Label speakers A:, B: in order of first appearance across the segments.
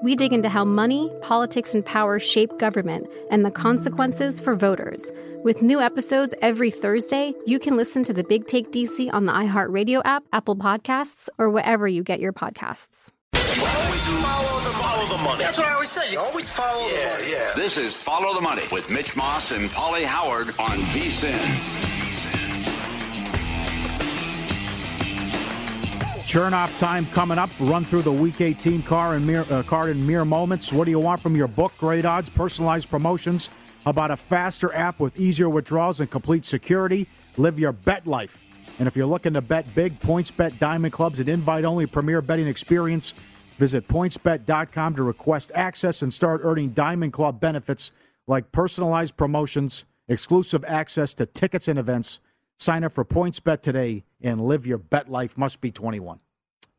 A: We dig into how money, politics, and power shape government and the consequences for voters. With new episodes every Thursday, you can listen to the Big Take DC on the iHeartRadio app, Apple Podcasts, or wherever you get your podcasts.
B: Always follow the, follow the money.
C: That's what I always say. You always follow
B: yeah,
C: the money.
B: Yeah.
D: This is Follow the Money with Mitch Moss and Paulie Howard on VSIN.
E: Chernoff time coming up. Run through the Week 18 car and mere, uh, card in mere moments. What do you want from your book? Great odds, personalized promotions. About a faster app with easier withdrawals and complete security? Live your bet life. And if you're looking to bet big, PointsBet Diamond Club's an invite-only premier betting experience. Visit pointsbet.com to request access and start earning Diamond Club benefits like personalized promotions, exclusive access to tickets and events. Sign up for PointsBet today and live your bet life. Must be 21.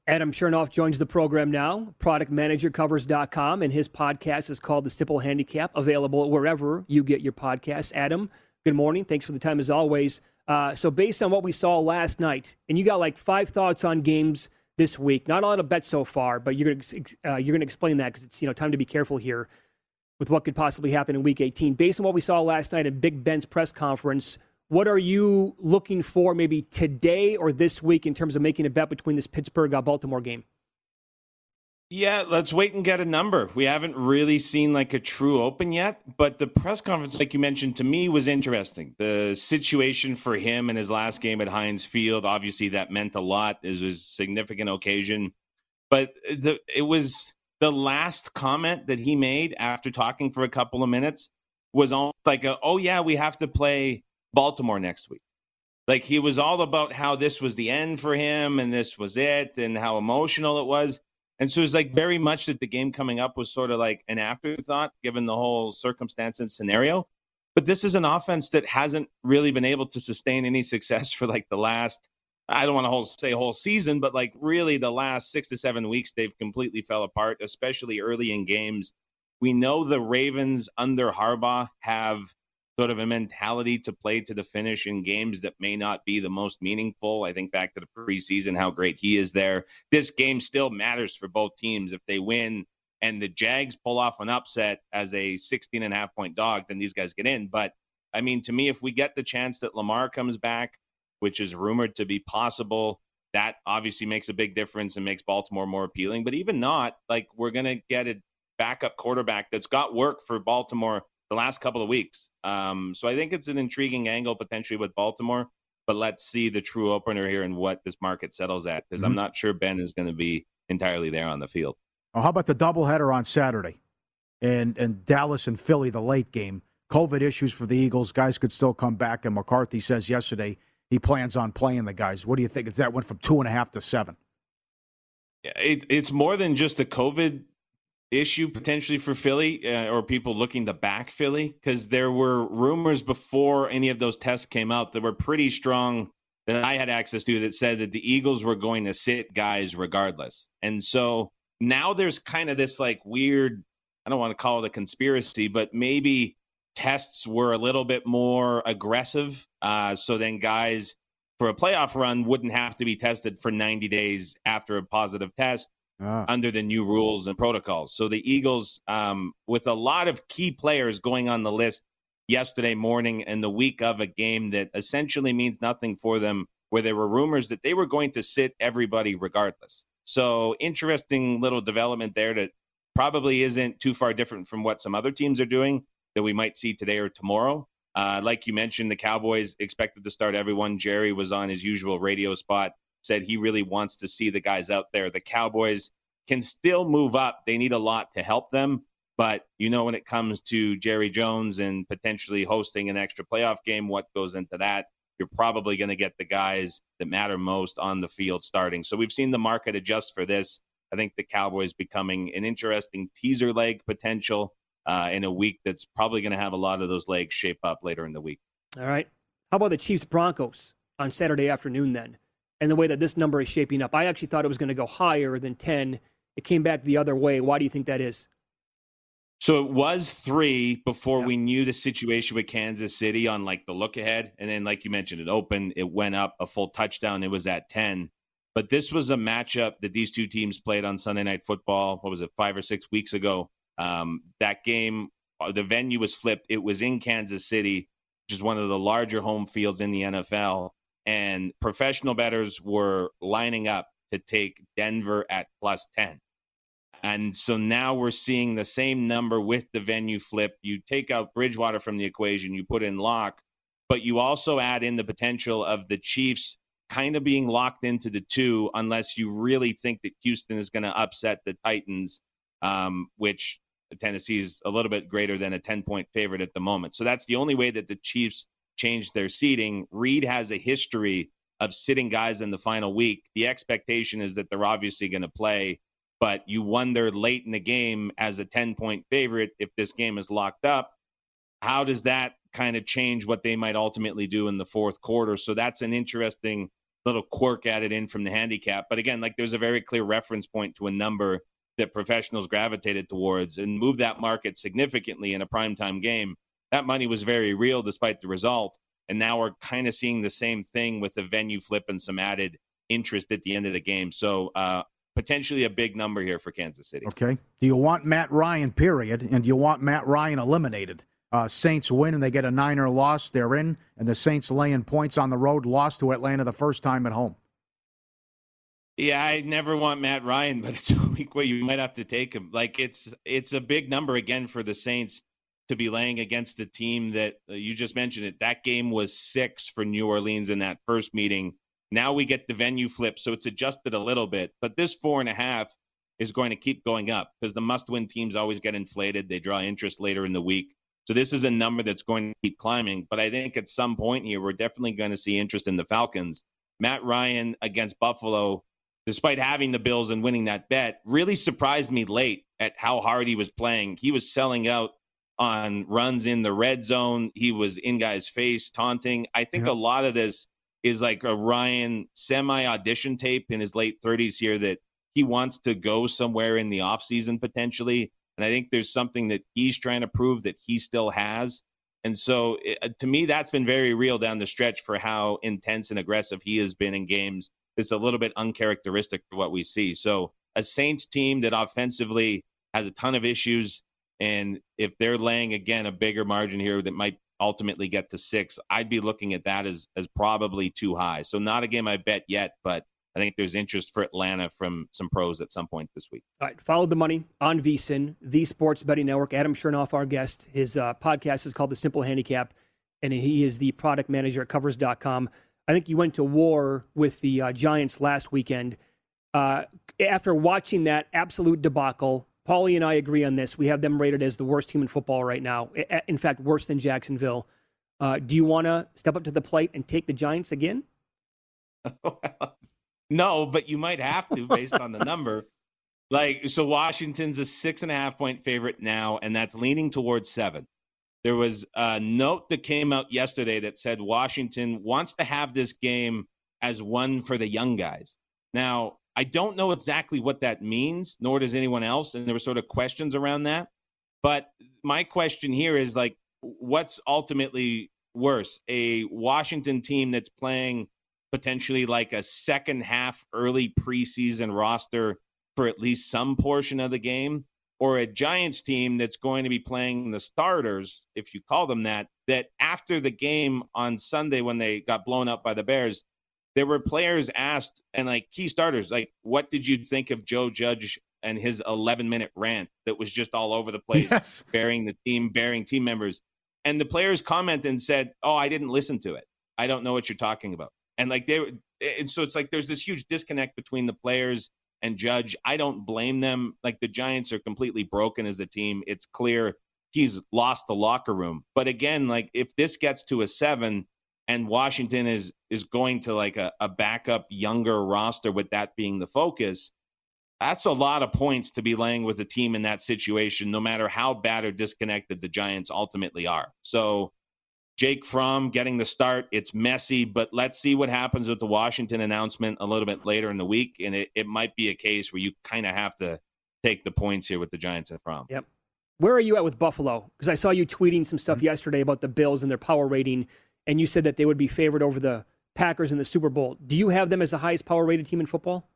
F: Adam Chernoff joins the program now, productmanagercovers.com, and his podcast is called The Simple Handicap, available wherever you get your podcasts. Adam, good morning. Thanks for the time as always. Uh, so, based on what we saw last night, and you got like five thoughts on games this week. Not a lot of bets so far, but you're going uh, you're going to explain that because it's you know time to be careful here with what could possibly happen in Week 18. Based on what we saw last night at Big Ben's press conference, what are you looking for maybe today or this week in terms of making a bet between this Pittsburgh uh, Baltimore game?
G: Yeah, let's wait and get a number. We haven't really seen like a true open yet, but the press conference, like you mentioned, to me was interesting. The situation for him in his last game at Heinz Field, obviously that meant a lot. It was a significant occasion, but the, it was the last comment that he made after talking for a couple of minutes was almost like, a, "Oh yeah, we have to play Baltimore next week." Like he was all about how this was the end for him and this was it and how emotional it was. And so it was like very much that the game coming up was sort of like an afterthought given the whole circumstance and scenario. But this is an offense that hasn't really been able to sustain any success for like the last, I don't want to whole, say whole season, but like really the last six to seven weeks, they've completely fell apart, especially early in games. We know the Ravens under Harbaugh have sort of a mentality to play to the finish in games that may not be the most meaningful. I think back to the preseason, how great he is there. This game still matters for both teams. If they win and the Jags pull off an upset as a 16 and a half point dog, then these guys get in. But I mean, to me, if we get the chance that Lamar comes back, which is rumored to be possible, that obviously makes a big difference and makes Baltimore more appealing. But even not, like we're going to get a backup quarterback that's got work for Baltimore the last couple of weeks. Um, so I think it's an intriguing angle potentially with Baltimore, but let's see the true opener here and what this market settles at because mm-hmm. I'm not sure Ben is going to be entirely there on the field.
E: Oh, how about the doubleheader on Saturday, and and Dallas and Philly the late game? COVID issues for the Eagles. Guys could still come back, and McCarthy says yesterday he plans on playing the guys. What do you think? It's that went from two and a half to seven.
G: Yeah, it, it's more than just a COVID issue potentially for Philly uh, or people looking to back Philly because there were rumors before any of those tests came out that were pretty strong that I had access to that said that the Eagles were going to sit guys regardless. And so now there's kind of this like weird, I don't want to call it a conspiracy, but maybe tests were a little bit more aggressive. Uh, so then guys for a playoff run wouldn't have to be tested for 90 days after a positive test ah. under the new rules and protocols. So the Eagles, um, with a lot of key players going on the list yesterday morning and the week of a game that essentially means nothing for them, where there were rumors that they were going to sit everybody regardless. So interesting little development there that probably isn't too far different from what some other teams are doing that we might see today or tomorrow. Uh, like you mentioned, the Cowboys expected to start everyone. Jerry was on his usual radio spot, said he really wants to see the guys out there. The Cowboys can still move up. They need a lot to help them. But you know, when it comes to Jerry Jones and potentially hosting an extra playoff game, what goes into that? You're probably going to get the guys that matter most on the field starting. So we've seen the market adjust for this. I think the Cowboys becoming an interesting teaser leg potential uh, in a week that's probably going to have a lot of those legs shape up later in the week.
F: All right. How about the Chiefs Broncos on Saturday afternoon then? And the way that this number is shaping up, I actually thought it was going to go higher than 10. It came back the other way. Why do you think that is?
G: So it was three before we knew the situation with Kansas City on like the look ahead. And then, like you mentioned, it opened, it went up a full touchdown. It was at 10. But this was a matchup that these two teams played on Sunday Night Football. What was it, five or six weeks ago? Um, that game, uh, the venue was flipped. It was in Kansas City, which is one of the larger home fields in the NFL. And professional bettors were lining up to take Denver at plus 10. And so now we're seeing the same number with the venue flip. You take out Bridgewater from the equation, you put in Lock, but you also add in the potential of the Chiefs kind of being locked into the two unless you really think that Houston is going to upset the Titans, um, which Tennessee is a little bit greater than a 10 point favorite at the moment. So that's the only way that the Chiefs changed their seating. Reid has a history of sitting guys in the final week. The expectation is that they're obviously going to play but you wonder late in the game as a 10 point favorite if this game is locked up how does that kind of change what they might ultimately do in the fourth quarter so that's an interesting little quirk added in from the handicap but again like there's a very clear reference point to a number that professionals gravitated towards and moved that market significantly in a primetime game that money was very real despite the result and now we're kind of seeing the same thing with the venue flip and some added interest at the end of the game so uh, potentially a big number here for Kansas City.
E: Okay. Do you want Matt Ryan, period? And do you want Matt Ryan eliminated? Uh, Saints win and they get a Niner loss. They're in, and the Saints laying points on the road, lost to Atlanta the first time at home.
G: Yeah, I never want Matt Ryan, but it's a week where you might have to take him. Like it's it's a big number again for the Saints to be laying against a team that uh, you just mentioned it. That game was six for New Orleans in that first meeting. Now we get the venue flip, so it's adjusted a little bit. But this four and a half is going to keep going up because the must win teams always get inflated. They draw interest later in the week. So this is a number that's going to keep climbing. But I think at some point here, we're definitely going to see interest in the Falcons. Matt Ryan against Buffalo, despite having the Bills and winning that bet, really surprised me late at how hard he was playing. He was selling out on runs in the red zone. He was in guys' face, taunting. I think a lot of this is like a Ryan semi audition tape in his late 30s here that he wants to go somewhere in the offseason potentially. And I think there's something that he's trying to prove that he still has. And so it, uh, to me, that's been very real down the stretch for how intense and aggressive he has been in games. It's a little bit uncharacteristic for what we see. So a Saints team that offensively has a ton of issues. And if they're laying again a bigger margin here that might ultimately get to six, I'd be looking at that as as probably too high. So not a game I bet yet, but I think there's interest for Atlanta from some pros at some point this week.
F: All right, follow the money on VSIN, the Sports Betting Network. Adam Chernoff, our guest. His uh, podcast is called The Simple Handicap, and he is the product manager at Covers.com. I think you went to war with the uh, Giants last weekend. Uh, after watching that absolute debacle, Paulie and I agree on this. We have them rated as the worst team in football right now. In fact, worse than Jacksonville. Uh, do you want to step up to the plate and take the Giants again?
G: no, but you might have to based on the number. Like, so Washington's a six and a half point favorite now, and that's leaning towards seven. There was a note that came out yesterday that said Washington wants to have this game as one for the young guys. Now, I don't know exactly what that means, nor does anyone else. And there were sort of questions around that. But my question here is like, what's ultimately worse? A Washington team that's playing potentially like a second half early preseason roster for at least some portion of the game, or a Giants team that's going to be playing the starters, if you call them that, that after the game on Sunday when they got blown up by the Bears, there were players asked and like key starters, like, what did you think of Joe Judge and his 11 minute rant that was just all over the place, yes. bearing the team, bearing team members? And the players commented and said, "Oh, I didn't listen to it. I don't know what you're talking about." And like they, and so it's like there's this huge disconnect between the players and Judge. I don't blame them. Like the Giants are completely broken as a team. It's clear he's lost the locker room. But again, like if this gets to a seven and Washington is is going to like a, a backup younger roster with that being the focus, that's a lot of points to be laying with a team in that situation, no matter how bad or disconnected the Giants ultimately are. So Jake Fromm getting the start. It's messy, but let's see what happens with the Washington announcement a little bit later in the week. And it, it might be a case where you kind of have to take the points here with the Giants and Fromm.
F: Yep. Where are you at with Buffalo? Because I saw you tweeting some stuff mm-hmm. yesterday about the Bills and their power rating, and you said that they would be favored over the Packers in the Super Bowl. Do you have them as the highest power rated team in football?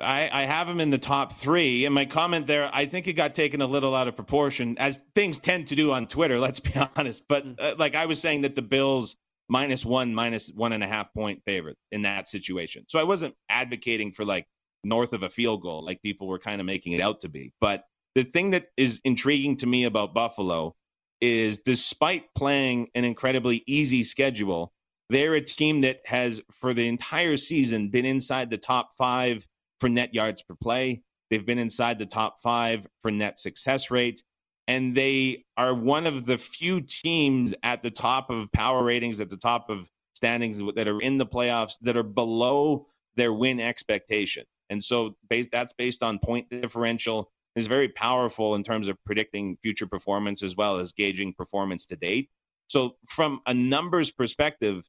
G: I, I have them in the top three. And my comment there, I think it got taken a little out of proportion, as things tend to do on Twitter, let's be honest. But mm. uh, like I was saying that the Bills minus one, minus one and a half point favorite in that situation. So I wasn't advocating for like north of a field goal, like people were kind of making it out to be. But the thing that is intriguing to me about Buffalo is despite playing an incredibly easy schedule, they're a team that has, for the entire season, been inside the top five for net yards per play. They've been inside the top five for net success rate. And they are one of the few teams at the top of power ratings, at the top of standings that are in the playoffs that are below their win expectation. And so based, that's based on point differential is very powerful in terms of predicting future performance as well as gauging performance to date. So from a numbers perspective,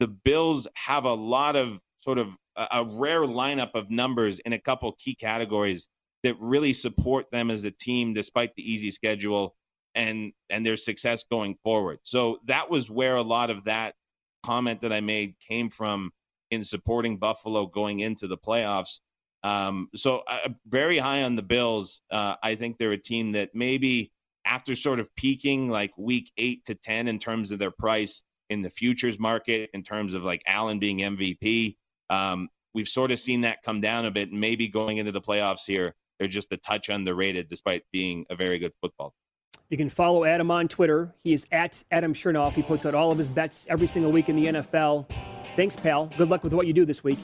G: the Bills have a lot of sort of a, rare lineup of numbers in a couple key categories that really support them as a team despite the easy schedule and and their success going forward. So that was where a lot of that comment that I made came from in supporting Buffalo going into the playoffs. Um, so uh, very high on the Bills. Uh, I think they're a team that maybe after sort of peaking like week eight to ten in terms of their price in the futures market, in terms of like Allen being MVP, um, we've sort of seen that come down a bit. Maybe going into the playoffs here, they're just a touch underrated despite being a very good football.
F: You can follow Adam on Twitter. He is at Adam Chernoff. He puts out all of his bets every single week in the NFL. Thanks, pal. Good luck with what you do this week.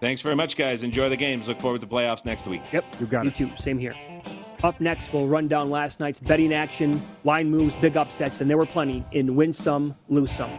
G: Thanks very much, guys. Enjoy the games. Look forward to playoffs next week.
F: Yep. You got you it. You too. Same here. Up next, we'll run down last night's betting action, line moves, big upsets, and there were plenty in win some, lose some.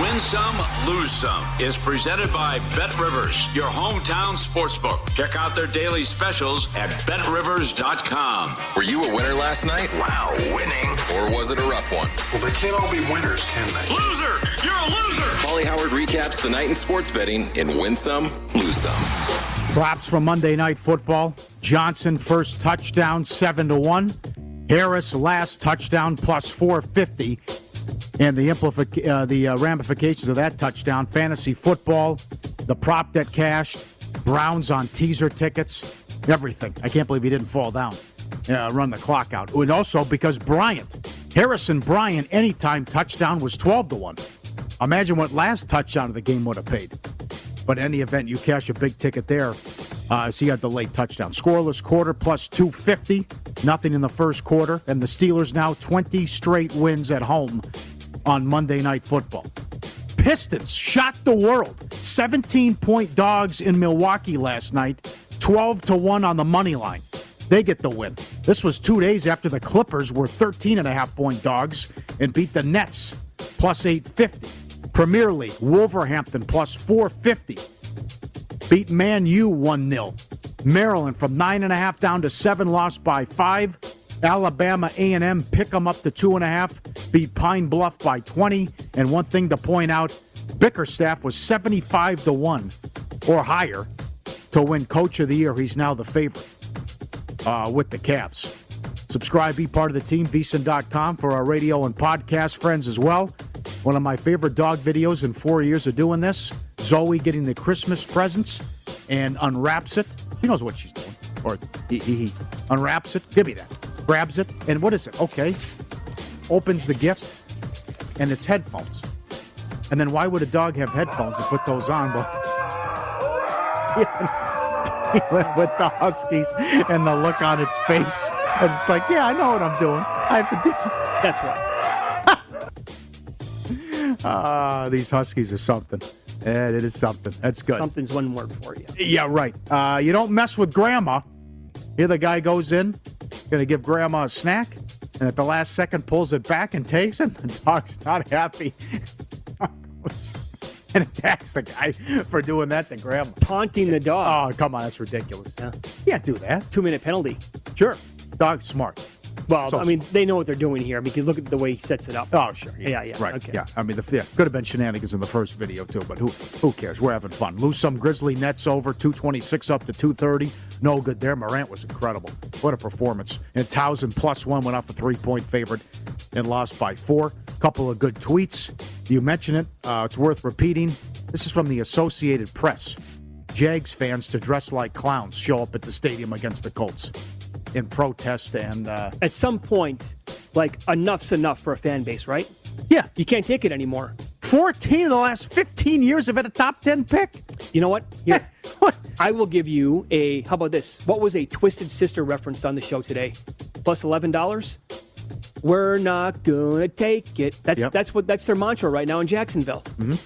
D: Win Some, Lose Some is presented by Bet Rivers, your hometown sportsbook. Check out their daily specials at betrivers.com.
H: Were you a winner last night?
B: Wow, winning.
H: Or was it a rough one?
B: Well, they can't all be winners, can they?
D: Loser! You're a loser!
H: Paulie Howard recaps the night in sports betting in Win Some, Lose Some.
E: Props from Monday Night Football. Johnson first touchdown, seven to one. Harris last touchdown plus 450, and the implica- uh, the uh, ramifications of that touchdown. Fantasy football, the prop that cashed, Browns on teaser tickets, everything. I can't believe he didn't fall down. Uh, run the clock out. And also because Bryant, Harrison Bryant, anytime touchdown was 12 to 1. Imagine what last touchdown of the game would have paid. But any event, you cash a big ticket there. Uh, so you got the late touchdown. Scoreless quarter plus 250. Nothing in the first quarter. And the Steelers now 20 straight wins at home on Monday Night Football. Pistons shocked the world. 17 point dogs in Milwaukee last night. 12 to 1 on the money line. They get the win. This was two days after the Clippers were 13 and a half point dogs and beat the Nets plus 850. Premier League, Wolverhampton plus 450. Beat Man U 1 0. Maryland from 9.5 down to 7, lost by 5. Alabama A&M pick them up to 2.5. Beat Pine Bluff by 20. And one thing to point out, Bickerstaff was 75 to 1 or higher to win Coach of the Year. He's now the favorite uh, with the Cavs. Subscribe, be part of the team, VSiN.com for our radio and podcast friends as well. One of my favorite dog videos in four years of doing this Zoe getting the Christmas presents and unwraps it. She knows what she's doing. Or he, he, he unwraps it. Give me that. Grabs it. And what is it? Okay. Opens the gift and it's headphones. And then why would a dog have headphones and put those on? Well, dealing with the Huskies and the look on its face. It's like, yeah, I know what I'm doing. I have to do.
F: That's right.
E: Ah, these Huskies are something. And it is something. That's good.
F: Something's one word for you.
E: Yeah, right. Uh, you don't mess with grandma. Here the guy goes in, gonna give grandma a snack, and at the last second pulls it back and takes it. The dog's not happy. and attacks the guy for doing that to grandma.
F: Taunting the dog.
E: Oh, come on, that's ridiculous.
F: Yeah.
E: You can't do that.
F: Two minute penalty.
E: Sure. Dog's smart.
F: Well,
E: So
F: I mean, they know what they're doing here because look at the way he sets it up.
E: Oh, sure.
F: Yeah, yeah.
E: Right.
F: Okay.
E: Yeah. I mean, the, yeah, could have been shenanigans in the first video too, but who who cares? We're having fun. Lose some Grizzly Nets over 226 up to 230. No good there. Morant was incredible. What a performance. And Towson plus one went off a three point favorite and lost by four. Couple of good tweets. You mentioned it. Uh, it's worth repeating. This is from the Associated Press. Jags fans to dress like clowns show up at the stadium against the Colts in protest and uh,
F: At some point, like enough's enough for a fan base, right?
E: Yeah.
F: You can't take it anymore.
E: 14 of the last 15 years have had a top 10 pick.
F: You know what? Here, I will give you a. How about this? What was a Twisted Sister reference on the show today? plus Plus eleven dollars. We're not gonna take it. That's
E: Yep.
F: that's what that's their mantra right now in Jacksonville.
E: Mhm.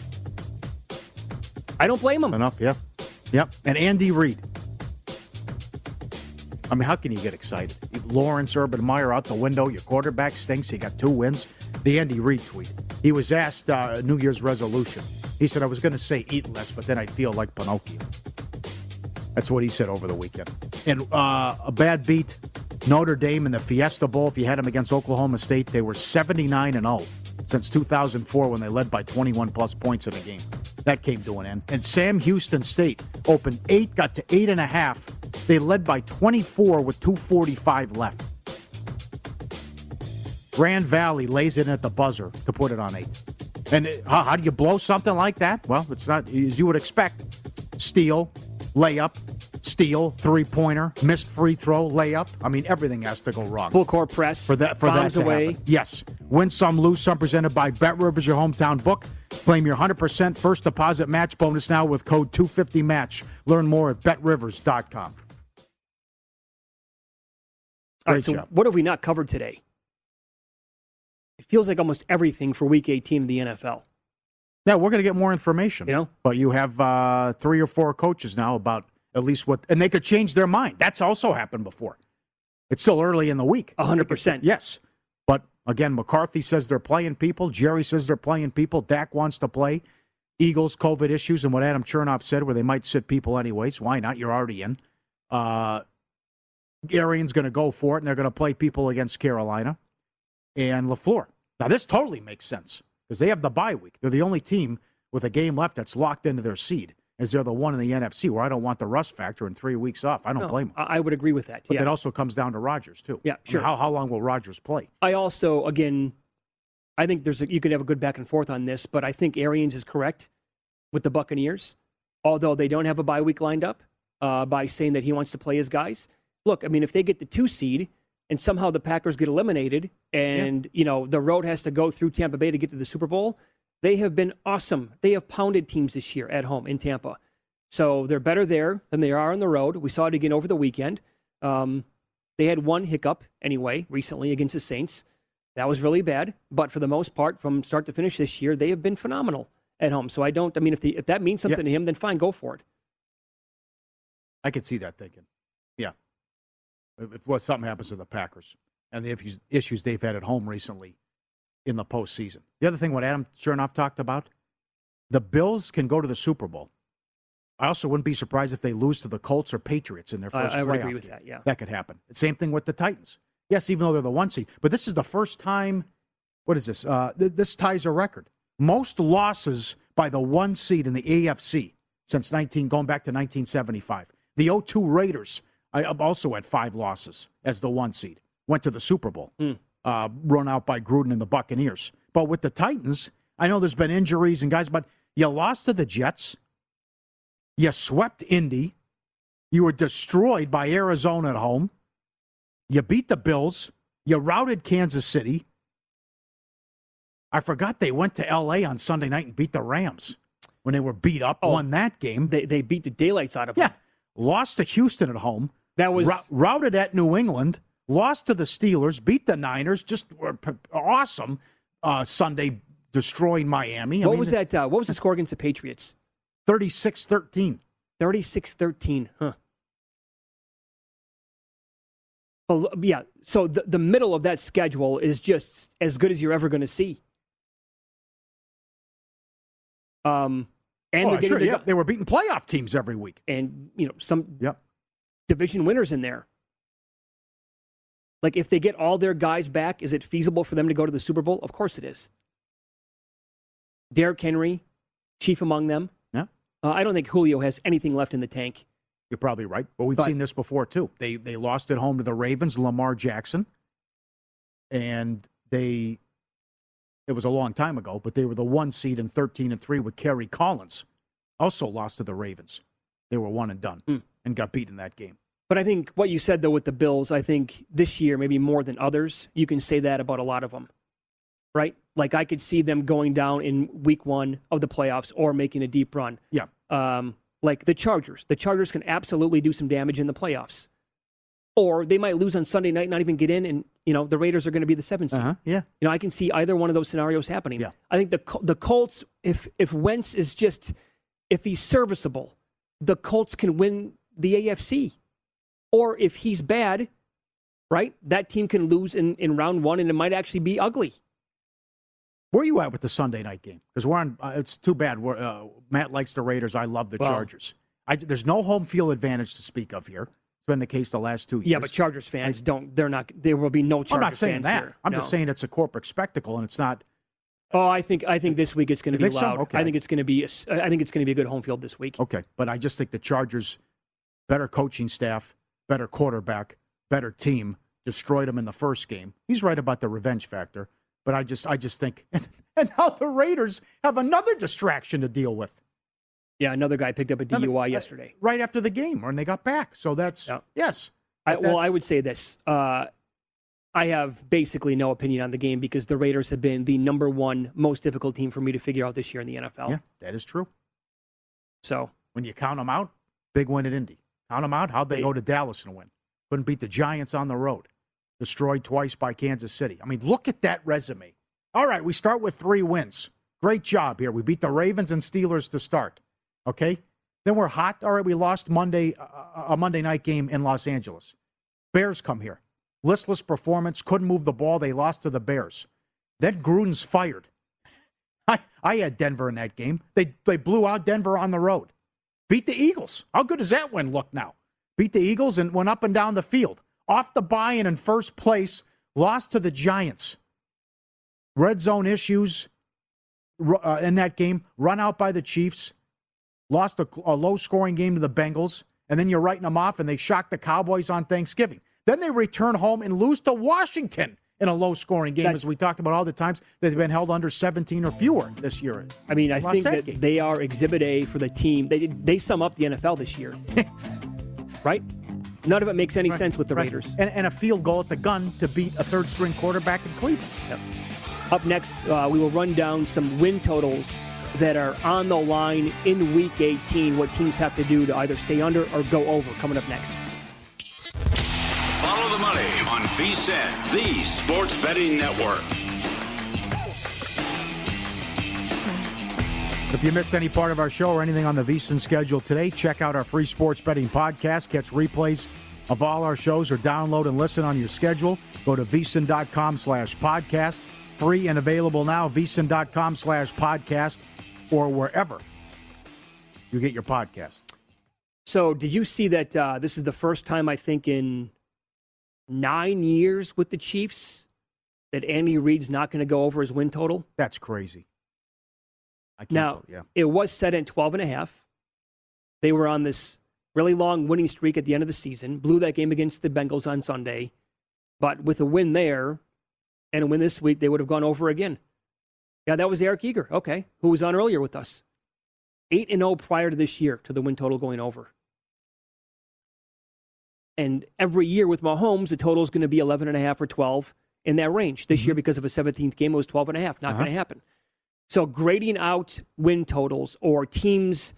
F: I don't blame them.
E: Enough, yeah. Yep. And Andy Reid. I mean, how can you get excited? Lawrence Urban Meyer out the window. Your quarterback stinks. You got two wins. The Andy Reid tweet. He was asked uh, New Year's resolution. He said, I was going to say eat less, but then I'd feel like Pinocchio. That's what he said over the weekend. And uh, a bad beat Notre Dame in the Fiesta Bowl. If you had them against Oklahoma State, they were 79 and 0 since 2004 when they led by 21 plus points in a game. That came to an end. And Sam Houston State opened eight, got to eight and a half. They led by 24 with 245 left. Grand Valley lays it in at the buzzer to put it on eight. And it- how, how do you blow something like that? Well, it's not as you would expect. Steal, layup, steal, three pointer, missed free throw, layup. I mean, everything has to go wrong.
F: Full court press
E: for that for
F: bombs
E: that to
F: away.
E: happen. Yes, win some, lose some. Presented by Bet Rivers, your hometown book. Claim your 100% first deposit match bonus now with code 250 match. Learn more at betrivers.com.
F: All
E: Great
F: right, so
E: job.
F: what have we not covered today? It feels like almost everything for Week 18 of the NFL.
E: Yeah, we're going to get more information.
F: You know?
E: But you have uh, three or four coaches now about at least what, and they could change their mind. That's also happened before. It's still early in the week.
F: A hundred percent.
E: Yes. But again, McCarthy says they're playing people. Jerry says they're playing people. Dak wants to play. Eagles, COVID issues, and what Adam Chernoff said, where they might sit people anyways. Why not? You're already in. Uh, Arians going to go for it, and they're going to play people against Carolina and LaFleur. Now, this totally makes sense because they have the bye week. They're the only team with a game left that's locked into their seed. As they're the one in the NFC where I don't want the rust factor in three weeks off. I don't
F: No,
E: blame them.
F: I would agree with that.
E: But
F: yeah.
E: that also comes down to Rodgers too.
F: Yeah,
E: I mean,
F: sure.
E: how how long will Rodgers play?
F: I also, again, I think there's a, you could have a good back and forth on this, but I think Arians is correct with the Buccaneers, although they don't have a bye week lined up uh, by saying that he wants to play his guys. Look, I mean, if they get the two seed and somehow the Packers get eliminated, and you know the road has to go through Tampa Bay to get to the Super Bowl, they have been awesome. They have pounded teams this year at home in Tampa, so they're better there than they are on the road. We saw it again over the weekend. Um, they had one hiccup anyway recently against the Saints. That was really bad, but for the most part, from start to finish this year, they have been phenomenal at home. So I don't. I mean, if the, if that means something to him, then fine, go for it.
E: I could see that thinking. Yeah. If, if what something happens to the Packers and the issues they've had at home recently in the postseason. The other thing, what Adam Chernoff talked about, the Bills can go to the Super Bowl. I also wouldn't be surprised if they lose to the Colts or Patriots in their
F: I-
E: first
F: I would
E: playoff
F: agree with
E: game.
F: that, yeah.
E: that could happen. Same thing with the Titans. Yes, even though they're the one seed, but this is the first time. What is this? Uh, th- this ties a record. Most losses by the one seed in the AFC since 19 going back to 1975. The 02 Raiders I also had five losses as the one seed. Went to the Super Bowl, uh, run out by Gruden and the Buccaneers. But with the Titans, I know there's been injuries and guys, but you lost to the Jets. You swept Indy. You were destroyed by Arizona at home. You beat the Bills. You routed Kansas City. I forgot they went to L.A. on Sunday night and beat the Rams when they were beat up. won that game.
F: They they beat the daylights out of them.
E: yeah. Lost to Houston at home.
F: That was-
E: Rou- routed at New England. Lost to the Steelers. Beat the Niners. Just awesome. Uh, Sunday destroying Miami. I
F: what
E: mean,
F: was that? Uh, what was the score against the Patriots?
E: 36-13.
F: 36-13, huh? Well, yeah. So the, the middle of that schedule is just as good as you're ever going to see. Um, and
E: Oh,
F: they're getting
E: sure, yeah. They were beating playoff teams every week.
F: and you know some
E: Yep.
F: division winners in there. Like if they get all their guys back, is it feasible for them to go to the Super Bowl? Of course it is. Derrick Henry, chief among them.
E: Yeah.
F: Uh, I don't think Julio has anything left in the tank.
E: You're probably right. But we've
F: But-
E: seen this before too. They they lost at home to the Ravens, Lamar Jackson. And they it was a long time ago, but they were the one seed in 13 and 3 with Kerry Collins. Also lost to the Ravens. They were one and done
F: Hmm.
E: and got beat in that game.
F: But I think what you said though with the Bills, I think this year maybe more than others, you can say that about a lot of them, right? Like I could see them going down in Week One of the playoffs or making a deep run.
E: Yeah.
F: Um, like the Chargers, the Chargers can absolutely do some damage in the playoffs, or they might lose on Sunday night, not even get in, and you know the Raiders are going to be the seventh seed.
E: Uh-huh. Yeah.
F: You know, I can see either one of those scenarios happening. Yeah. I think the the Colts, if if Wentz is just if he's serviceable, the Colts can win the AFC. Or if he's bad, right, that team can lose in, in round one, and it might actually be ugly.
E: Where are you at with the Sunday night game? Because we're on. Uh, it's too bad. We're, uh, Matt likes the Raiders. I love the
F: Well-
E: Chargers. I, there's no home field advantage to speak of here. It's been the case the last two years.
F: Yeah, but Chargers fans don't. They're not. There will be no Chargers
E: I'm not saying that.
F: here.
E: I'm
F: No.
E: just saying it's a corporate spectacle, and it's not.
F: Oh, I think I think this week it's going to be
E: think so?
F: loud.
E: Okay.
F: I think it's going to be. a I think it's going to be a good home field this week.
E: Okay, but I just think the Chargers, better coaching staff, better quarterback, better team, destroyed him in the first game. He's right about the revenge factor, but I just, I just think, and now the Raiders have another distraction to deal with
F: Yeah, another guy picked up a DUI
E: uh,
F: yesterday.
E: right after the game when they got back. So that's yes.
F: I,
E: But
F: well, I would say this. Uh, I have basically no opinion on the game because the Raiders have been the number one most difficult team for me to figure out this year in the NFL.
E: yeah, that is true.
F: So
E: When you count them out, big win at Indy. Count them out. How'd they
F: They-
E: go to Dallas and win? Couldn't beat the Giants on the road. Destroyed twice by Kansas City. I mean, look at that resume. All right, we start with three wins. Great job here. We beat the Ravens and Steelers to start. Okay, then we're hot. All right, we lost Monday uh, a Monday night game in Los Angeles. Bears come here. Listless performance. Couldn't move the ball. They lost to the Bears. Then Gruden's fired. I, I had Denver in that game. They they blew out Denver on the road. Beat the Eagles. How good does that win look now? Beat the Eagles and went up and down the field. Off the bye and in first place, lost to the Giants. Red zone issues uh, in that game, run out by the Chiefs. lost a, a low scoring game to the Bengals, and then you're writing them off, and they shock the Cowboys on Thanksgiving. Then they return home and lose to Washington in a low scoring game,
F: That's-
E: as we talked about all the times they've been held under 17 or fewer this year.
F: I mean, I think
E: that
F: that
E: game.
F: they are Exhibit A for the team. They they sum up the NFL this year, right? None of it makes any
E: Right,
F: sense with the
E: right.
F: Raiders.
E: And, and a field goal at the gun to beat a third string quarterback in Cleveland.
F: Yep. Up next, uh, we will run down some win totals that are on the line in Week 18. What teams have to do to either stay under or go over. Coming up next.
D: Follow the money on VSIN, the Sports Betting Network.
E: If you missed any part of our show or anything on the VSiN schedule today, check out our free sports betting podcast. Catch replays of all our shows or download and listen on your schedule. Go to VSiN.com slash podcast. Free and available now, VSiN.com slash podcast or wherever you get your podcast.
F: So, did you see that uh, this is the first time, I think, in nine years with the Chiefs that Andy Reid's not going to go over his win total?
E: That's crazy. I can't
F: Now,
E: yeah.
F: it was set at 12 and a half. They were on this really long winning streak at the end of the season, blew that game against the Bengals on Sunday. But with a win there and a win this week, they would have gone over again. Yeah, that was Eric Eager, okay, who was on earlier with us. 8 and 0 prior to this year to the win total going over. And every year with Mahomes, the total is going to be 11 and a half or 12 in that range. This year, because of a 17th game, it was 12 and a half. Not
E: Uh-huh.
F: going to happen. So grading out win totals or teams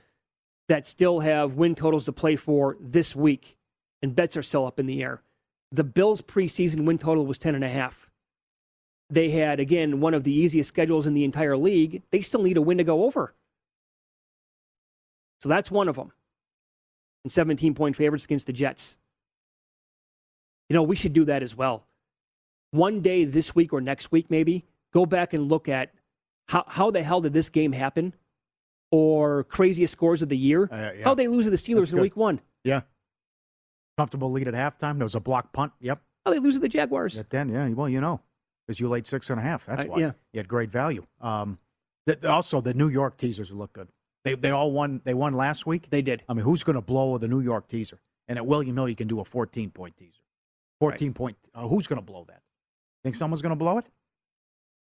F: that still have win totals to play for this week, and bets are still up in the air. The Bills' preseason win total was 10 and a half. They had, again, one of the easiest schedules in the entire league. They still need a win to go over. So that's one of them. And 17 point favorites against the Jets. You know, we should do that as well. One day this week or next week, maybe, go back and look at how, how the hell did this game happen? Or craziest scores of the year?
E: Uh, yeah.
F: How they lose to the Steelers
E: That's
F: in
E: good.
F: week one?
E: Yeah. Comfortable lead at halftime. There was a block punt. Yep.
F: How they lose to the Jaguars?
E: At then, yeah. Well, you know, because you laid six and a half. That's
F: I-
E: why.
F: yeah.
E: You had great value. Um, th- also, the New York teasers look good. They they all won. They won last week.
F: They did.
E: I mean, who's going to blow the New York teaser? And at William Hill, you can do a 14 point teaser. 14 point. Uh, who's going to blow that? Think someone's going to blow it?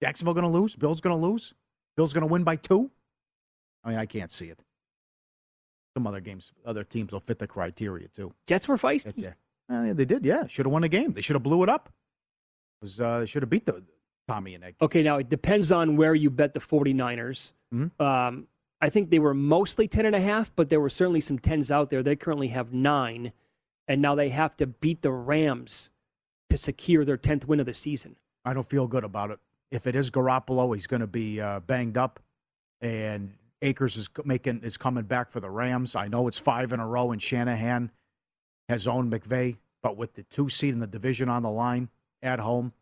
E: Jacksonville going to lose? Bill's going to lose? Bill's going to win by two? I mean, I can't see it. Some other games, other teams will fit the criteria too.
F: Jets were feisty.
E: Yeah, Uh, they did. Yeah, should have won the game. They should have blew it up. It was uh, they should have beat the Tommy and Egg.
F: Okay, now it depends on where you bet the 49ers.
E: Mhm.
F: Um, I think they were mostly 10 and a half, but there were certainly some 10s out there. They currently have nine, and now they have to beat the Rams to secure their 10th win of the season.
E: I don't feel good about it. If it is Garoppolo, he's going to be uh, banged up, and Akers is making is coming back for the Rams. I know it's five in a row, and Shanahan has owned McVay, but with the two seed in the division on the line at home,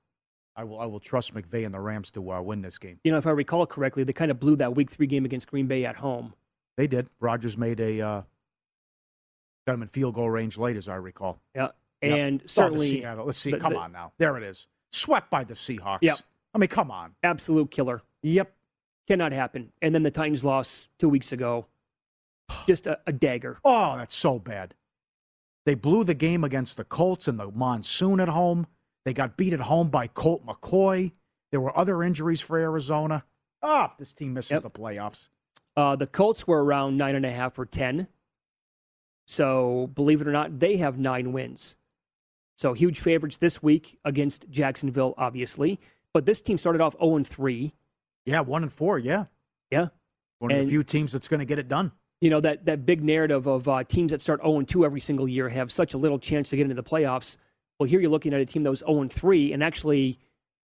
E: I will I will trust McVay and the Rams to uh, win this game.
F: You know, if I recall correctly, they kind of blew that week three game against Green Bay at home.
E: They did. Rodgers made a uh, got him in field goal range late, as I recall.
F: Yeah.
E: Yep.
F: And
E: Oh, the
F: certainly.
E: Seattle. Let's see.
F: the-
E: come
F: the-
E: on now. There it is. Swept by the Seahawks.
F: Yep.
E: I mean, come on.
F: Absolute killer.
E: Yep.
F: Cannot happen. And then the Titans lost two weeks ago. Just a, a dagger.
E: Oh, that's so bad. They blew the game against the Colts in the monsoon at home. They got beat at home by Colt McCoy. There were other injuries for Arizona. Oh, this team misses the playoffs.
F: Uh, the Colts were around nine and a half or ten. So believe it or not, they have nine wins. So huge favorites this week against Jacksonville, obviously. But this team started off 0 and 3.
E: Yeah, one and four. Yeah.
F: Yeah.
E: One of the few teams that's going to get it done.
F: You know, that, that big narrative of uh, teams that start 0 and 2 every single year have such a little chance to get into the playoffs. Well, here you're looking at a team that was 0 and 3 and actually,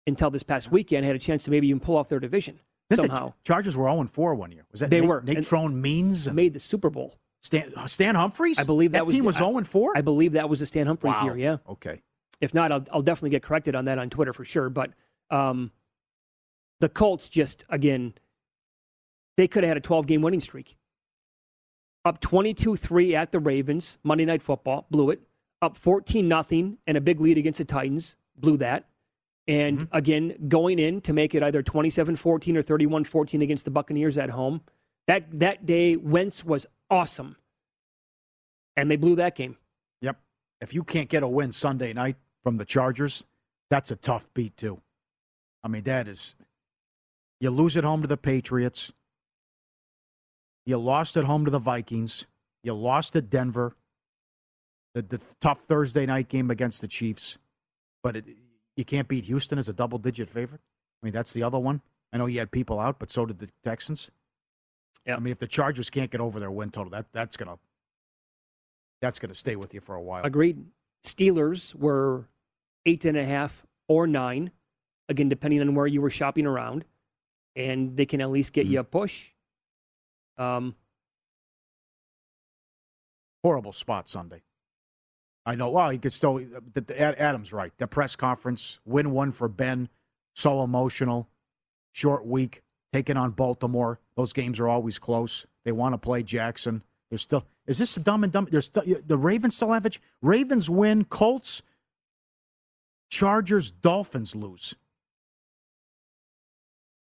F: until this past weekend, had a chance to maybe even pull off their division
E: Didn't the
F: somehow.
E: Chargers were 0 and 4 one year. Was that
F: They
E: Nate,
F: were.
E: Nate
F: And-
E: Trone Means? and
F: Made the Super Bowl.
E: Stan, Stan Humphries?
F: I believe that,
E: that
F: was
E: team
F: the-
E: was
F: I-
E: 0 and 4?
F: I believe that was the Stan Humphries
E: Wow.
F: year, yeah.
E: Okay.
F: If not, I'll, I'll definitely get corrected on that on Twitter for sure. But um, the Colts just, again, they could have had a 12 game winning streak. Up 22 3 at the Ravens, Monday Night Football, blew it. Up 14 nothing and a big lead against the Titans, blew that. And
E: Mm-hmm.
F: again, going in to make it either 27 14 or 31 14 against the Buccaneers at home, That that day, Wentz was awesome, and they blew that game.
E: Yep. If you can't get a win Sunday night from the Chargers, that's a tough beat too. I mean, that is. You lose at home to the Patriots. You lost at home to the Vikings. You lost at Denver. The, the tough Thursday night game against the Chiefs, but it, you can't beat Houston as a double-digit favorite. I mean, that's the other one. I know you had people out, but so did the Texans.
F: Yeah.
E: I mean, if the Chargers can't get over their win total, that that's gonna that's gonna stay with you for a while.
F: Agreed. Steelers were eight and a half or nine, again, depending on where you were shopping around, and they can at least get you a push. Um,
E: horrible spot Sunday. I know. Well, he could still. The, the, Adam's right. The press conference, win one for Ben, so emotional. Short week, taking on Baltimore. Those games are always close. They want to play Jackson. There's still. Is this a dumb and dumb? There's still, the Ravens still have it. Ravens win. Colts, Chargers, Dolphins lose.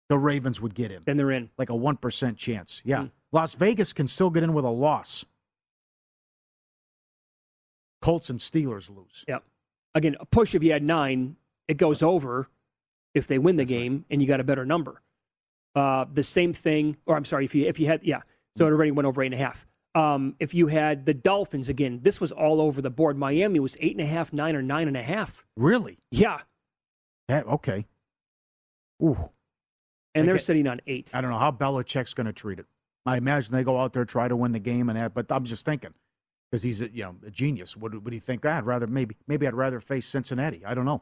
E: The Ravens would get in.
F: Then they're in.
E: Like a one percent chance. Yeah. Hmm. Las Vegas can still get in with a loss. Colts and Steelers lose.
F: Yep. Again, a push if you had nine, it goes over if they win the game and you got a better number. Uh, the same thing, or I'm sorry, if you if you had yeah, so it already went over eight and a half. Um, if you had the Dolphins again, this was all over the board. Miami was eight and a half, nine or nine and a half.
E: Really?
F: Yeah,
E: Yeah, okay. Ooh.
F: and
E: They
F: they're
E: get-
F: sitting on eight.
E: I don't know how Belichick's going to treat it. I imagine they go out there try to win the game and that, but I'm just thinking because he's a, you know a genius. Would would he think? "Ah, I'd rather maybe maybe I'd rather face Cincinnati. I don't know.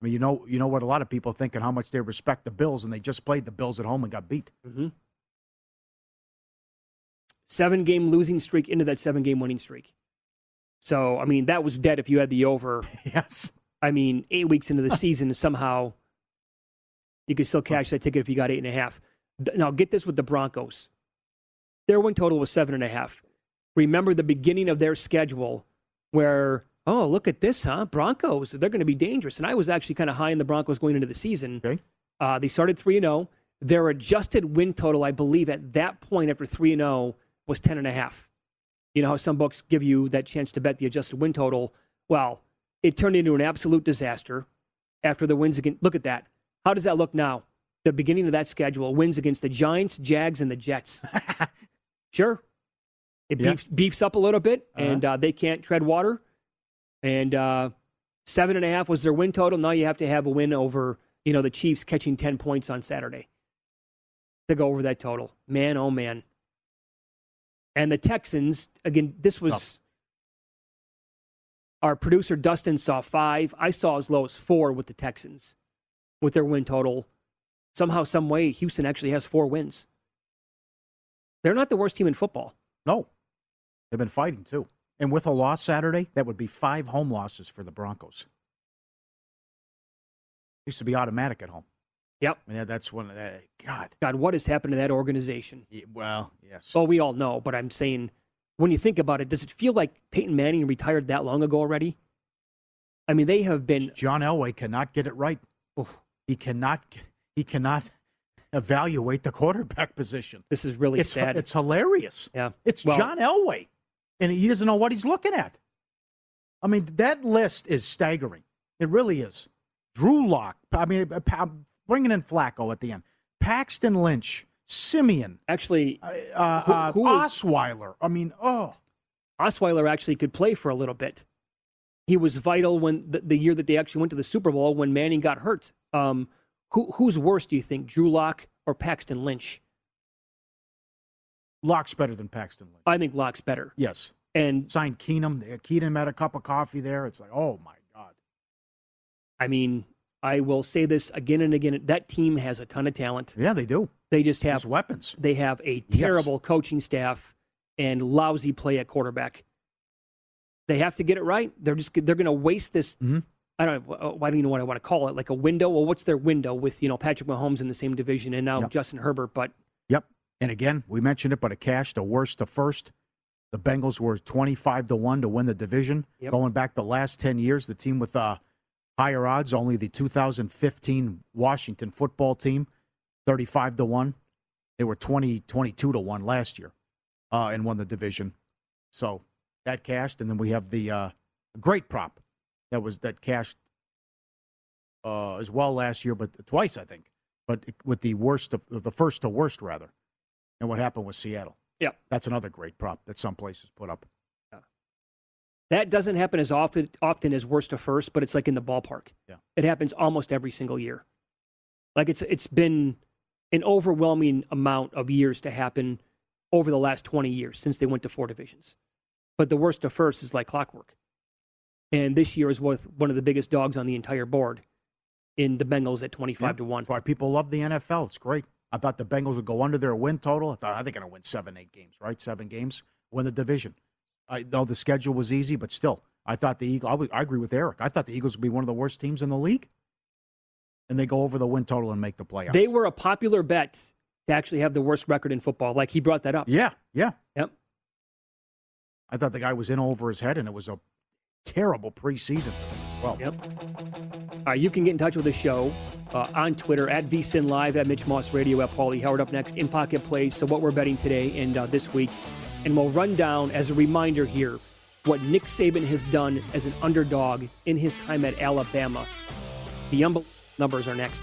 E: I mean, you know, you know what a lot of people think and how much they respect the Bills, and they just played the Bills at home and got beat.
F: Mm-hmm. Seven game losing streak into that seven game winning streak. So, I mean, that was dead if you had the over.
E: yes.
F: I mean, eight weeks into the season, somehow you could still cash that ticket if you got eight and a half. Now, get this with the Broncos. Their win total was seven and a half. Remember the beginning of their schedule where, oh, look at this, huh? Broncos, they're going to be dangerous. And I was actually kind of high in the Broncos going into the season.
E: Okay.
F: Uh, they started 3 0. Their adjusted win total, I believe, at that point after 3 0 was 10 and a half. You know how some books give you that chance to bet the adjusted win total? Well, it turned into an absolute disaster after the wins against. Look at that. How does that look now? The beginning of that schedule wins against the Giants, Jags, and the Jets. sure. It
E: Yeah.
F: beefs, beefs up a little bit,
E: Uh-huh.
F: and uh, they can't tread water. And uh, seven and a half was their win total. Now you have to have a win over, you know, the Chiefs catching 10 points on Saturday to go over that total. Man, oh man. And the Texans, again, this was our producer Dustin saw five. I saw as low as four with the Texans with their win total. Somehow, some way, Houston actually has four wins. They're not the worst team in football.
E: No, they've been fighting too. And with a loss Saturday, that would be five home losses for the Broncos. Used to be automatic at home.
F: Yep.
E: Mean, that's one. Uh, God.
F: God, what has happened to that organization?
E: Yeah, well, yes.
F: Well, we all know, but I'm saying, when you think about it, does it feel like Peyton Manning retired that long ago already? I mean, they have been.
E: John Elway cannot get it right. He cannot. He cannot evaluate the quarterback position.
F: This is really
E: it's,
F: sad.
E: It's hilarious.
F: Yeah.
E: It's
F: Well-
E: John Elway, and he doesn't know what he's looking at. I mean, that list is staggering. It really is. Drew Lock. I mean, uh, bringing in Flacco at the end. Paxton Lynch, Siemian,
F: Actually,
E: uh, uh,
F: who was-
E: Osweiler. I mean, oh,
F: Osweiler actually could play for a little bit. He was vital when the, the year that they actually went to the Super Bowl when Manning got hurt. Um, who, who's worse, do you think, Drew Lock or Paxton Lynch?
E: Lock's better than Paxton Lynch.
F: I think Lock's better.
E: Yes.
F: And
E: Signed Keenum. Keenum had a cup of coffee there. It's like, oh my God.
F: I mean, I will say this again and again. That team has a ton of talent.
E: Yeah, they do.
F: They just have
E: There's weapons.
F: They have a terrible coaching staff and lousy play at quarterback. They have to get it right. They're just they're going to waste this.
E: Mm-hmm.
F: I don't. know, I don't even know what I want to call it. Like a window. Well, what's their window with you know Patrick Mahomes in the same division and now
E: Yep.
F: Justin Herbert? But.
E: And again, we mentioned it, but a cash, the worst to first. The Bengals were 25 to 1 to win the division.
F: Yep.
E: Going back the last 10 years, the team with uh, higher odds, only the 2015 Washington football team, 35 to 1. They were 20, 22 to one last year, uh, and won the division. So that cashed, and then we have the uh, great prop that was that cashed uh, as well last year, but twice I think, but with the worst of the first to worst rather, and what happened with Seattle.
F: Yeah,
E: that's another great prop that some places put up.
F: Yeah. That doesn't happen as often often as worst to first, but it's like in the ballpark.
E: Yeah,
F: it happens almost every single year. Like it's it's been an overwhelming amount of years to happen over the last 20 years since they went to four divisions. But the worst to first is like clockwork. And this year is with one of the biggest dogs on the entire board in the Bengals at 25
E: yeah.
F: to 1.
E: That's why people love the NFL. It's great. I thought the Bengals would go under their win total. I thought, are they going to win seven, eight games, right? Seven games, win the division. I know the schedule was easy, but still, I thought the Eagles, I, I agree with Eric. I thought the Eagles would be one of the worst teams in the league. And they go over the win total and make the playoffs.
F: They were a popular bet to actually have the worst record in football. Like he brought that up.
E: Yeah, yeah.
F: Yep.
E: I thought the guy was in over his head, and it was a terrible preseason. Well,
F: yep. All right, you can get in touch with the show uh, on Twitter at VSIN Live, at Mitch Moss Radio, at Paulie Howard. Up next, in pocket plays. So what we're betting today and uh, this week, and we'll run down as a reminder here what Nick Saban has done as an underdog in his time at Alabama. The unbelievable numbers are next.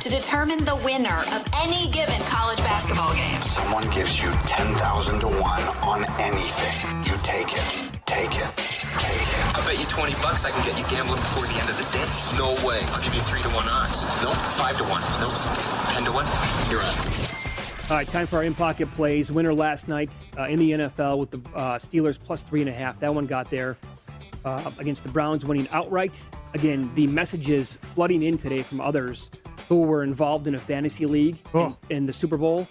I: To determine the winner of any given college basketball game.
B: Someone gives you 10,000 to 1 on anything. You take it. Take it. Take it.
H: I bet you 20 bucks I can get you gambling before the end of the day. No way. I'll give you 3 to 1 odds. Nope. 5 to 1. Nope. 10 to 1. You're on.
F: All right, time for our in pocket plays. Winner last night uh, in the NFL with the uh, Steelers plus three and a half. That one got there uh, against the Browns, winning outright. Again, the messages flooding in today from others who were involved in a fantasy league oh. in, in, the Super Bowl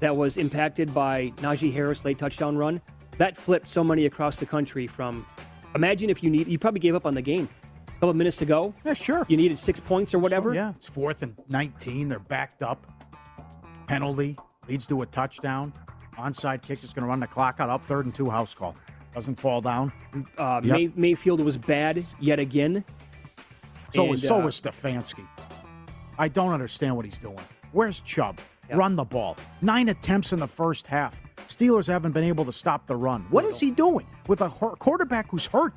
F: that was impacted by Najee Harris late touchdown run. That flipped so many across the country from. Imagine if you need, you probably gave up on the game. A couple of minutes to go.
E: Yeah, sure.
F: You needed six points or whatever.
E: So, yeah, it's fourth and 19. They're backed up. Penalty leads to a touchdown. Onside kick is going to run the clock out. Up third and two. House call doesn't fall down.
F: Uh, yep. May, Mayfield was bad yet again.
E: So and, was so uh, was Stefanski. I don't understand what he's doing. Where's Chubb? Yep. Run the ball. Nine attempts in the first half. Steelers haven't been able to stop the run. What is he doing with a quarterback who's hurt?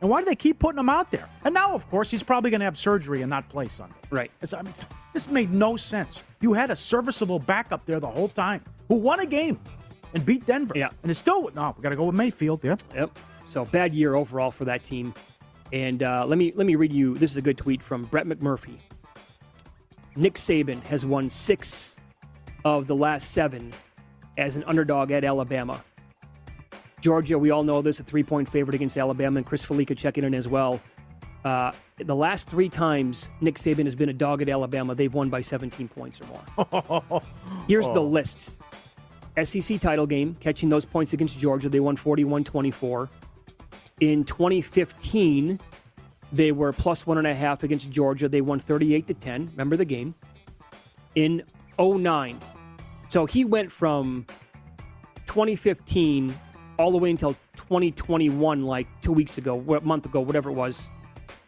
E: And why do they keep putting him out there? And now, of course, he's probably going to have surgery and not play Sunday.
F: Right.
E: I mean, this made no sense. You had a serviceable backup there the whole time who won a game and beat Denver.
F: Yeah.
E: And it's still, no, we got to go with Mayfield. Yeah.
F: Yep. So bad year overall for that team. And uh, let me let me read you. This is a good tweet from Brett McMurphy. Nick Saban has won six of the last seven as an underdog at Alabama. Georgia, we all know this, a three point favorite against Alabama, and Chris Fallica checking in as well. Uh, the last three times Nick Saban has been a dog at Alabama, they've won by 17 points or more. Here's the
E: Oh.
F: list SEC title game, catching those points against Georgia, they won 41 24. In 2015, they were plus one and a half against Georgia. They won 38 to 10. Remember the game? In 09. So he went from 2015 all the way until 2021, like two weeks ago, a month ago, whatever it was,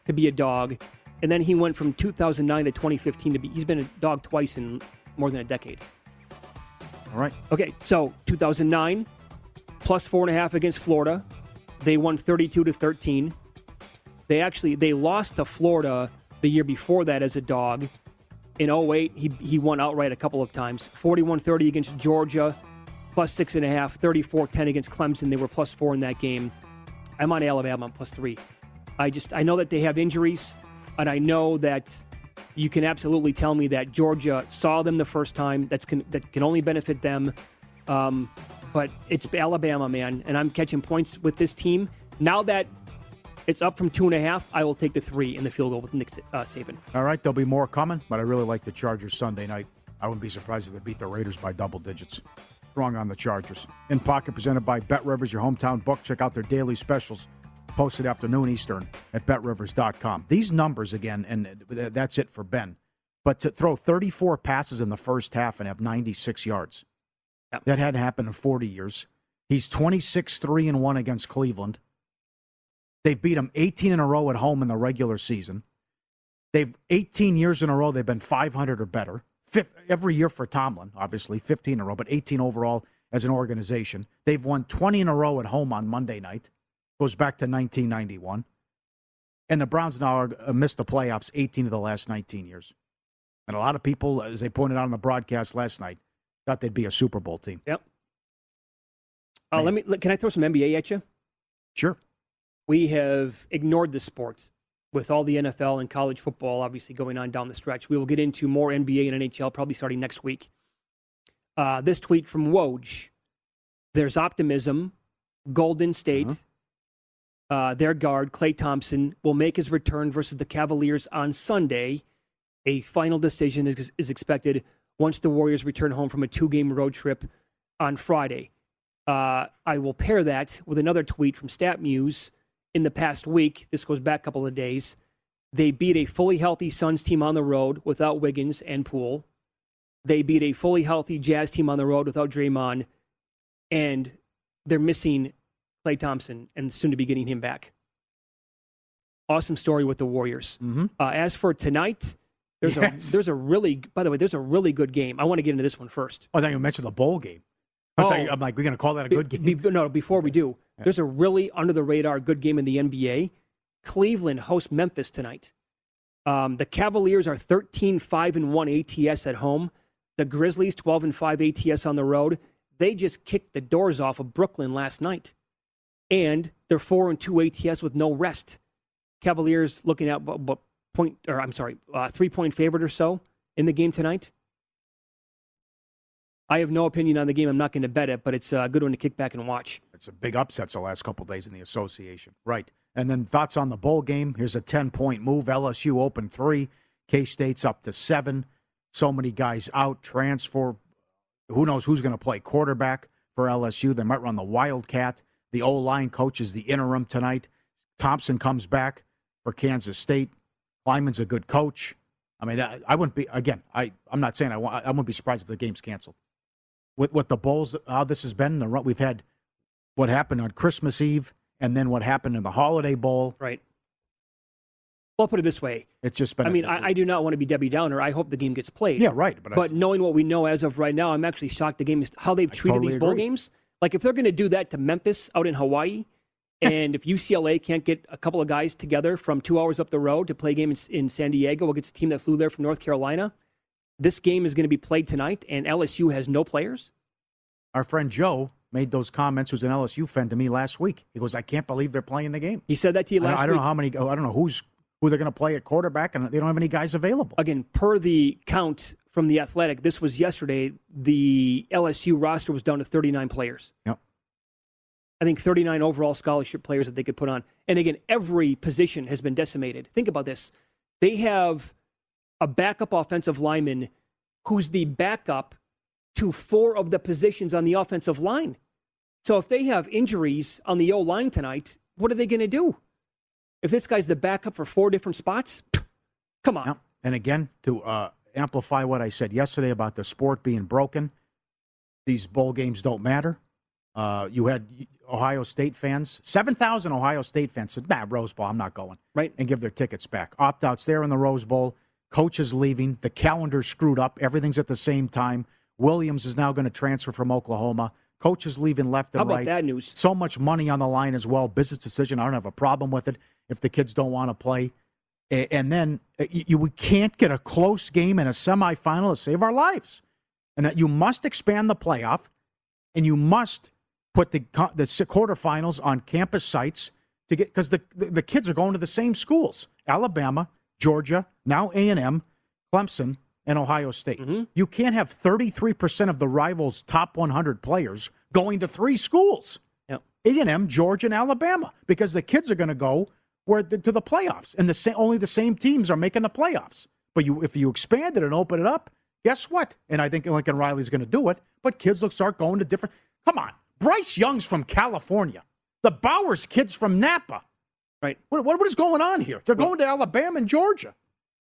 F: to be a dog. And then he went from 2009 to 2015 to be, he's been a dog twice in more than a decade.
E: All right.
F: Okay, so 2009, plus four and a half against Florida. They won 32 to 13. They actually they lost to Florida the year before that as a dog. In 08, he, he won outright a couple of times. 41-30 against Georgia, plus six and a half. 34-10 against Clemson. They were plus four in that game. I'm on Alabama, I'm plus three. I just I know that they have injuries, and I know that you can absolutely tell me that Georgia saw them the first time. That's can, that can only benefit them. Um, but it's Alabama, man, and I'm catching points with this team. Now that it's up from two and a half, I will take the three in the field goal with Nick uh, Saban.
E: All right, there'll be more coming, but I really like the Chargers Sunday night. I wouldn't be surprised if they beat the Raiders by double digits. Strong on the Chargers. In Pocket presented by Bet Rivers, your hometown book. Check out their daily specials posted afternoon Eastern at betrivers.com. These numbers again, and that's it for Ben. But to throw 34 passes in the first half and have 96 yards, that hadn't happened in 40 years. He's 26 3 and 1 against Cleveland. They've beat them 18 in a row at home in the regular season. They've 18 years in a row, they've been 500 or better. Fif- every year for Tomlin, obviously, 15 in a row, but 18 overall as an organization. They've won 20 in a row at home on Monday night. Goes back to 1991. And the Browns now are, uh, missed the playoffs 18 of the last 19 years. And a lot of people, as they pointed out on the broadcast last night, thought they'd be a Super Bowl team.
F: Yep. Uh, let me. Can I throw some NBA at you?
E: Sure.
F: We have ignored the sport with all the NFL and college football obviously going on down the stretch. We will get into more NBA and NHL probably starting next week. Uh, this tweet from Woj. There's optimism. Golden State, uh, their guard, Klay Thompson, will make his return versus the Cavaliers on Sunday. A final decision is, is expected once the Warriors return home from a two game road trip on Friday. Uh, I will pair that with another tweet from StatMuse in the past week. This goes back a couple of days. They beat a fully healthy Suns team on the road without Wiggins and Poole. They beat a fully healthy Jazz team on the road without Draymond, and they're missing Klay Thompson and soon to be getting him back. Awesome story with the Warriors.
E: Mm-hmm.
F: Uh, as for tonight, there's
E: Yes.
F: a there's a really by the way there's a really good game. I want to get into this one first.
E: Oh, I thought you mentioned the bowl game. I
F: Oh.
E: I'm like, we're going to call that a good game.
F: Be- no, before we do, there's a really under the radar good game in the NBA. Cleveland hosts Memphis tonight. Um, the Cavaliers are 13 5 and 1 ATS at home. The Grizzlies 12 and 5 ATS on the road. They just kicked the doors off of Brooklyn last night. And they're 4 and 2 ATS with no rest. Cavaliers looking at what point or I'm sorry, uh, 3 point favorite or so in the game tonight. I have no opinion on the game. I'm not going to bet it, but it's a good one to kick back and watch.
E: It's a big upsets the last couple days in the association. Right. And then thoughts on the bowl game. Here's a 10 point move. LSU open three. K State's up to seven. So many guys out, transfer. Who knows who's going to play quarterback for LSU? They might run the Wildcat. The O line coach is the interim tonight. Thompson comes back for Kansas State. Lyman's a good coach. I mean, I, I wouldn't be, again, I, I'm not saying I, want, I wouldn't be surprised if the game's canceled. With, what the Bulls, how this has been, the run, we've had what happened on Christmas Eve and then what happened in the Holiday Bowl.
F: Right. Well, I'll put it this way.
E: It's just been.
F: I mean, I, I do not want to be Debbie Downer. I hope the game gets played.
E: Yeah, right, but
F: But,
E: I-
F: knowing what we know as of right now, I'm actually shocked the game is how they've treated
E: totally
F: these bowl
E: agree.
F: games. Like if they're going to do that to Memphis out in Hawaii, and if UCLA can't get a couple of guys together from two hours up the road to play a game in, in San Diego against a team that flew there from North Carolina, this game is going to be played tonight, and LSU has no players.
E: our friend Joe made those comments. Who's an LSU fan to me last week? He goes, "I can't believe they're playing the game."
F: He said that to you
E: I
F: last
E: I don't
F: week.
E: know how many. Oh, I don't know who's who they're going to play at quarterback, and they don't have any guys available.
F: Again, per the count from the Athletic, this was yesterday. The LSU roster was down to 39 players.
E: Yep.
F: I think 39 overall scholarship players that they could put on. And again, every position has been decimated. Think about this. They have a backup offensive lineman who's the backup to four of the positions on the offensive line. So if they have injuries on the O line tonight, what are they going to do? If this guy's the backup for four different spots, come on.
E: And again, to uh, amplify what I said yesterday about the sport being broken, these bowl games don't matter. Uh, you had Ohio State fans, 7,000 Ohio State fans said, nah, Rose Bowl, I'm not going.
F: Right.
E: And give their tickets back. Opt outs there in the Rose Bowl. Coach is leaving. The calendar's screwed up. Everything's at the same time. Williams is now going to transfer from Oklahoma. Coach is leaving left and
F: How about
E: right.
F: that news?
E: So much money on the line as well. Business decision. I don't have a problem with it if the kids don't want to play. And then uh, you, we can't get a close game in a semifinal to save our lives. And that you must expand the playoff, and you must put the the quarterfinals on campus sites to get because the the kids are going to the same schools: Alabama, Georgia, now A and M, Clemson, and Ohio State. Mm-hmm. You can't have thirty three percent of the rivals' top one hundred players going to three schools:
F: Yep.
E: A and M, Georgia, and Alabama, because the kids are going to go where the, to the playoffs, and the sa- only the same teams are making the playoffs. But you, if you expand it and open it up, guess what? And I think Lincoln Riley's going to do it. But kids will start going to different. Come on, Bryce Young's from California. The Bowers kids from Napa.
F: Right.
E: What, what, what is going on here? They're going to Alabama and Georgia.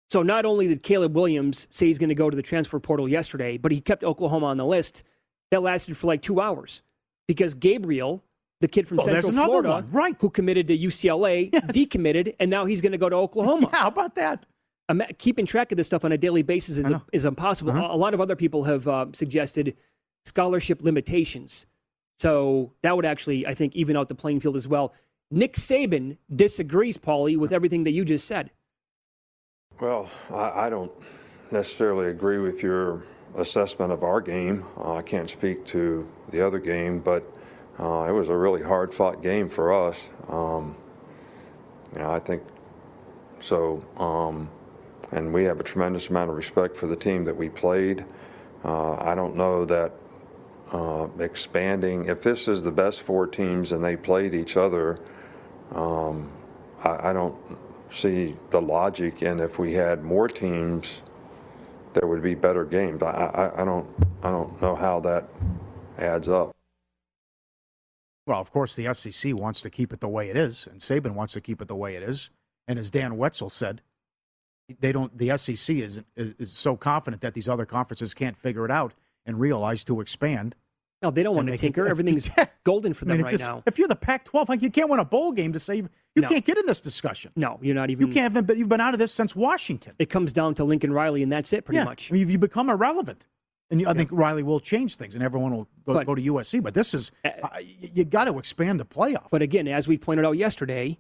F: So not only did Caleb Williams say he's going to go to the transfer portal yesterday, but he kept Oklahoma on the list. That lasted for like two hours because Gabriel, the kid from
E: Oh,
F: Central Florida,
E: one, right.
F: who committed to UCLA, decommitted, and now he's going to go to Oklahoma.
E: Yeah, how about that?
F: Ima- keeping track of this stuff on a daily basis is, is impossible.
E: Uh-huh.
F: A lot of other people have uh, suggested scholarship limitations. So that would actually, I think, even out the playing field as well. Nick Saban disagrees, Paulie, with everything that you just said.
J: Well, I, I don't necessarily agree with your assessment of our game. Uh, I can't speak to the other game, but uh, it was a really hard fought game for us. Um, you know, I think so. Um, and we have a tremendous amount of respect for the team that we played. Uh, I don't know that uh, expanding, if this is the best four teams and they played each other, um, I, I don't see the logic and if we had more teams, there would be better games. I, I, I don't I don't know how that adds up.
E: Well, of course, the SEC wants to keep it the way it is, and Saban wants to keep it the way it is. And as Dan Wetzel said, they don't. The SEC is, is is so confident that these other conferences can't figure it out and realize to expand.
F: No, they don't want to tinker. Everything's golden for
E: I
F: them
E: mean,
F: right
E: just,
F: now.
E: If you're the Pac-12, like you can't win a bowl game to say you
F: No.
E: can't get in this discussion.
F: No, you're not even.
E: You can't. Have been, you've been out of this since Washington.
F: It comes down to Lincoln Riley, and that's it, pretty
E: yeah.
F: much.
E: I mean, you become irrelevant, and you, I think Riley will change things, and everyone will go,
F: But-
E: go to USC. But this is uh, you, you got to expand the playoff.
F: But again, as we pointed out yesterday,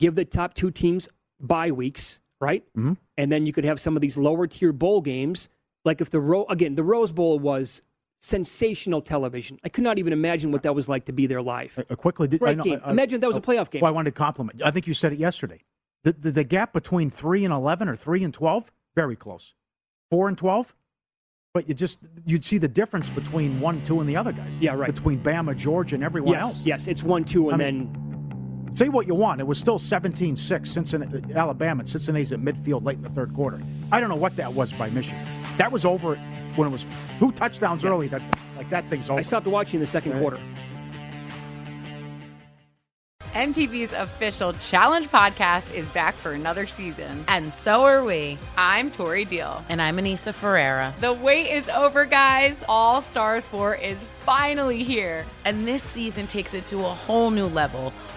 F: give the top two teams bye weeks, right?
E: Mhm.
F: And then you could have some of these lower tier bowl games. Like if the Ro- again, the Rose Bowl was sensational television. I could not even imagine what that was like to be there live.
E: Uh, quickly, did,
F: Great
E: I know,
F: game.
E: I- I-
F: Imagine that was a playoff game.
E: Well, I wanted to compliment. I think you said it yesterday. The, the the gap between three and eleven or three and twelve, very close. Four and twelve, but you just you'd see the difference between one, two, and the other guys.
F: Yeah, right.
E: Between Bama, Georgia, and everyone
F: yes,
E: else.
F: yes, it's one two, and
E: I
F: then
E: Say what you want. It was still 17-6 Cincinnati, Alabama. Cincinnati's at midfield late in the third quarter. I don't know what that was by Michigan. That was over when it was two touchdowns early. That like that thing's over.
F: I stopped watching the second
E: Right.
F: quarter.
K: MTV's official Challenge podcast is back for another season.
L: And so are we.
K: I'm Tori Deal.
L: And I'm Aneesa Ferreira.
K: The wait is over, guys. All Stars 4 is finally here.
L: And this season takes it to a whole new level.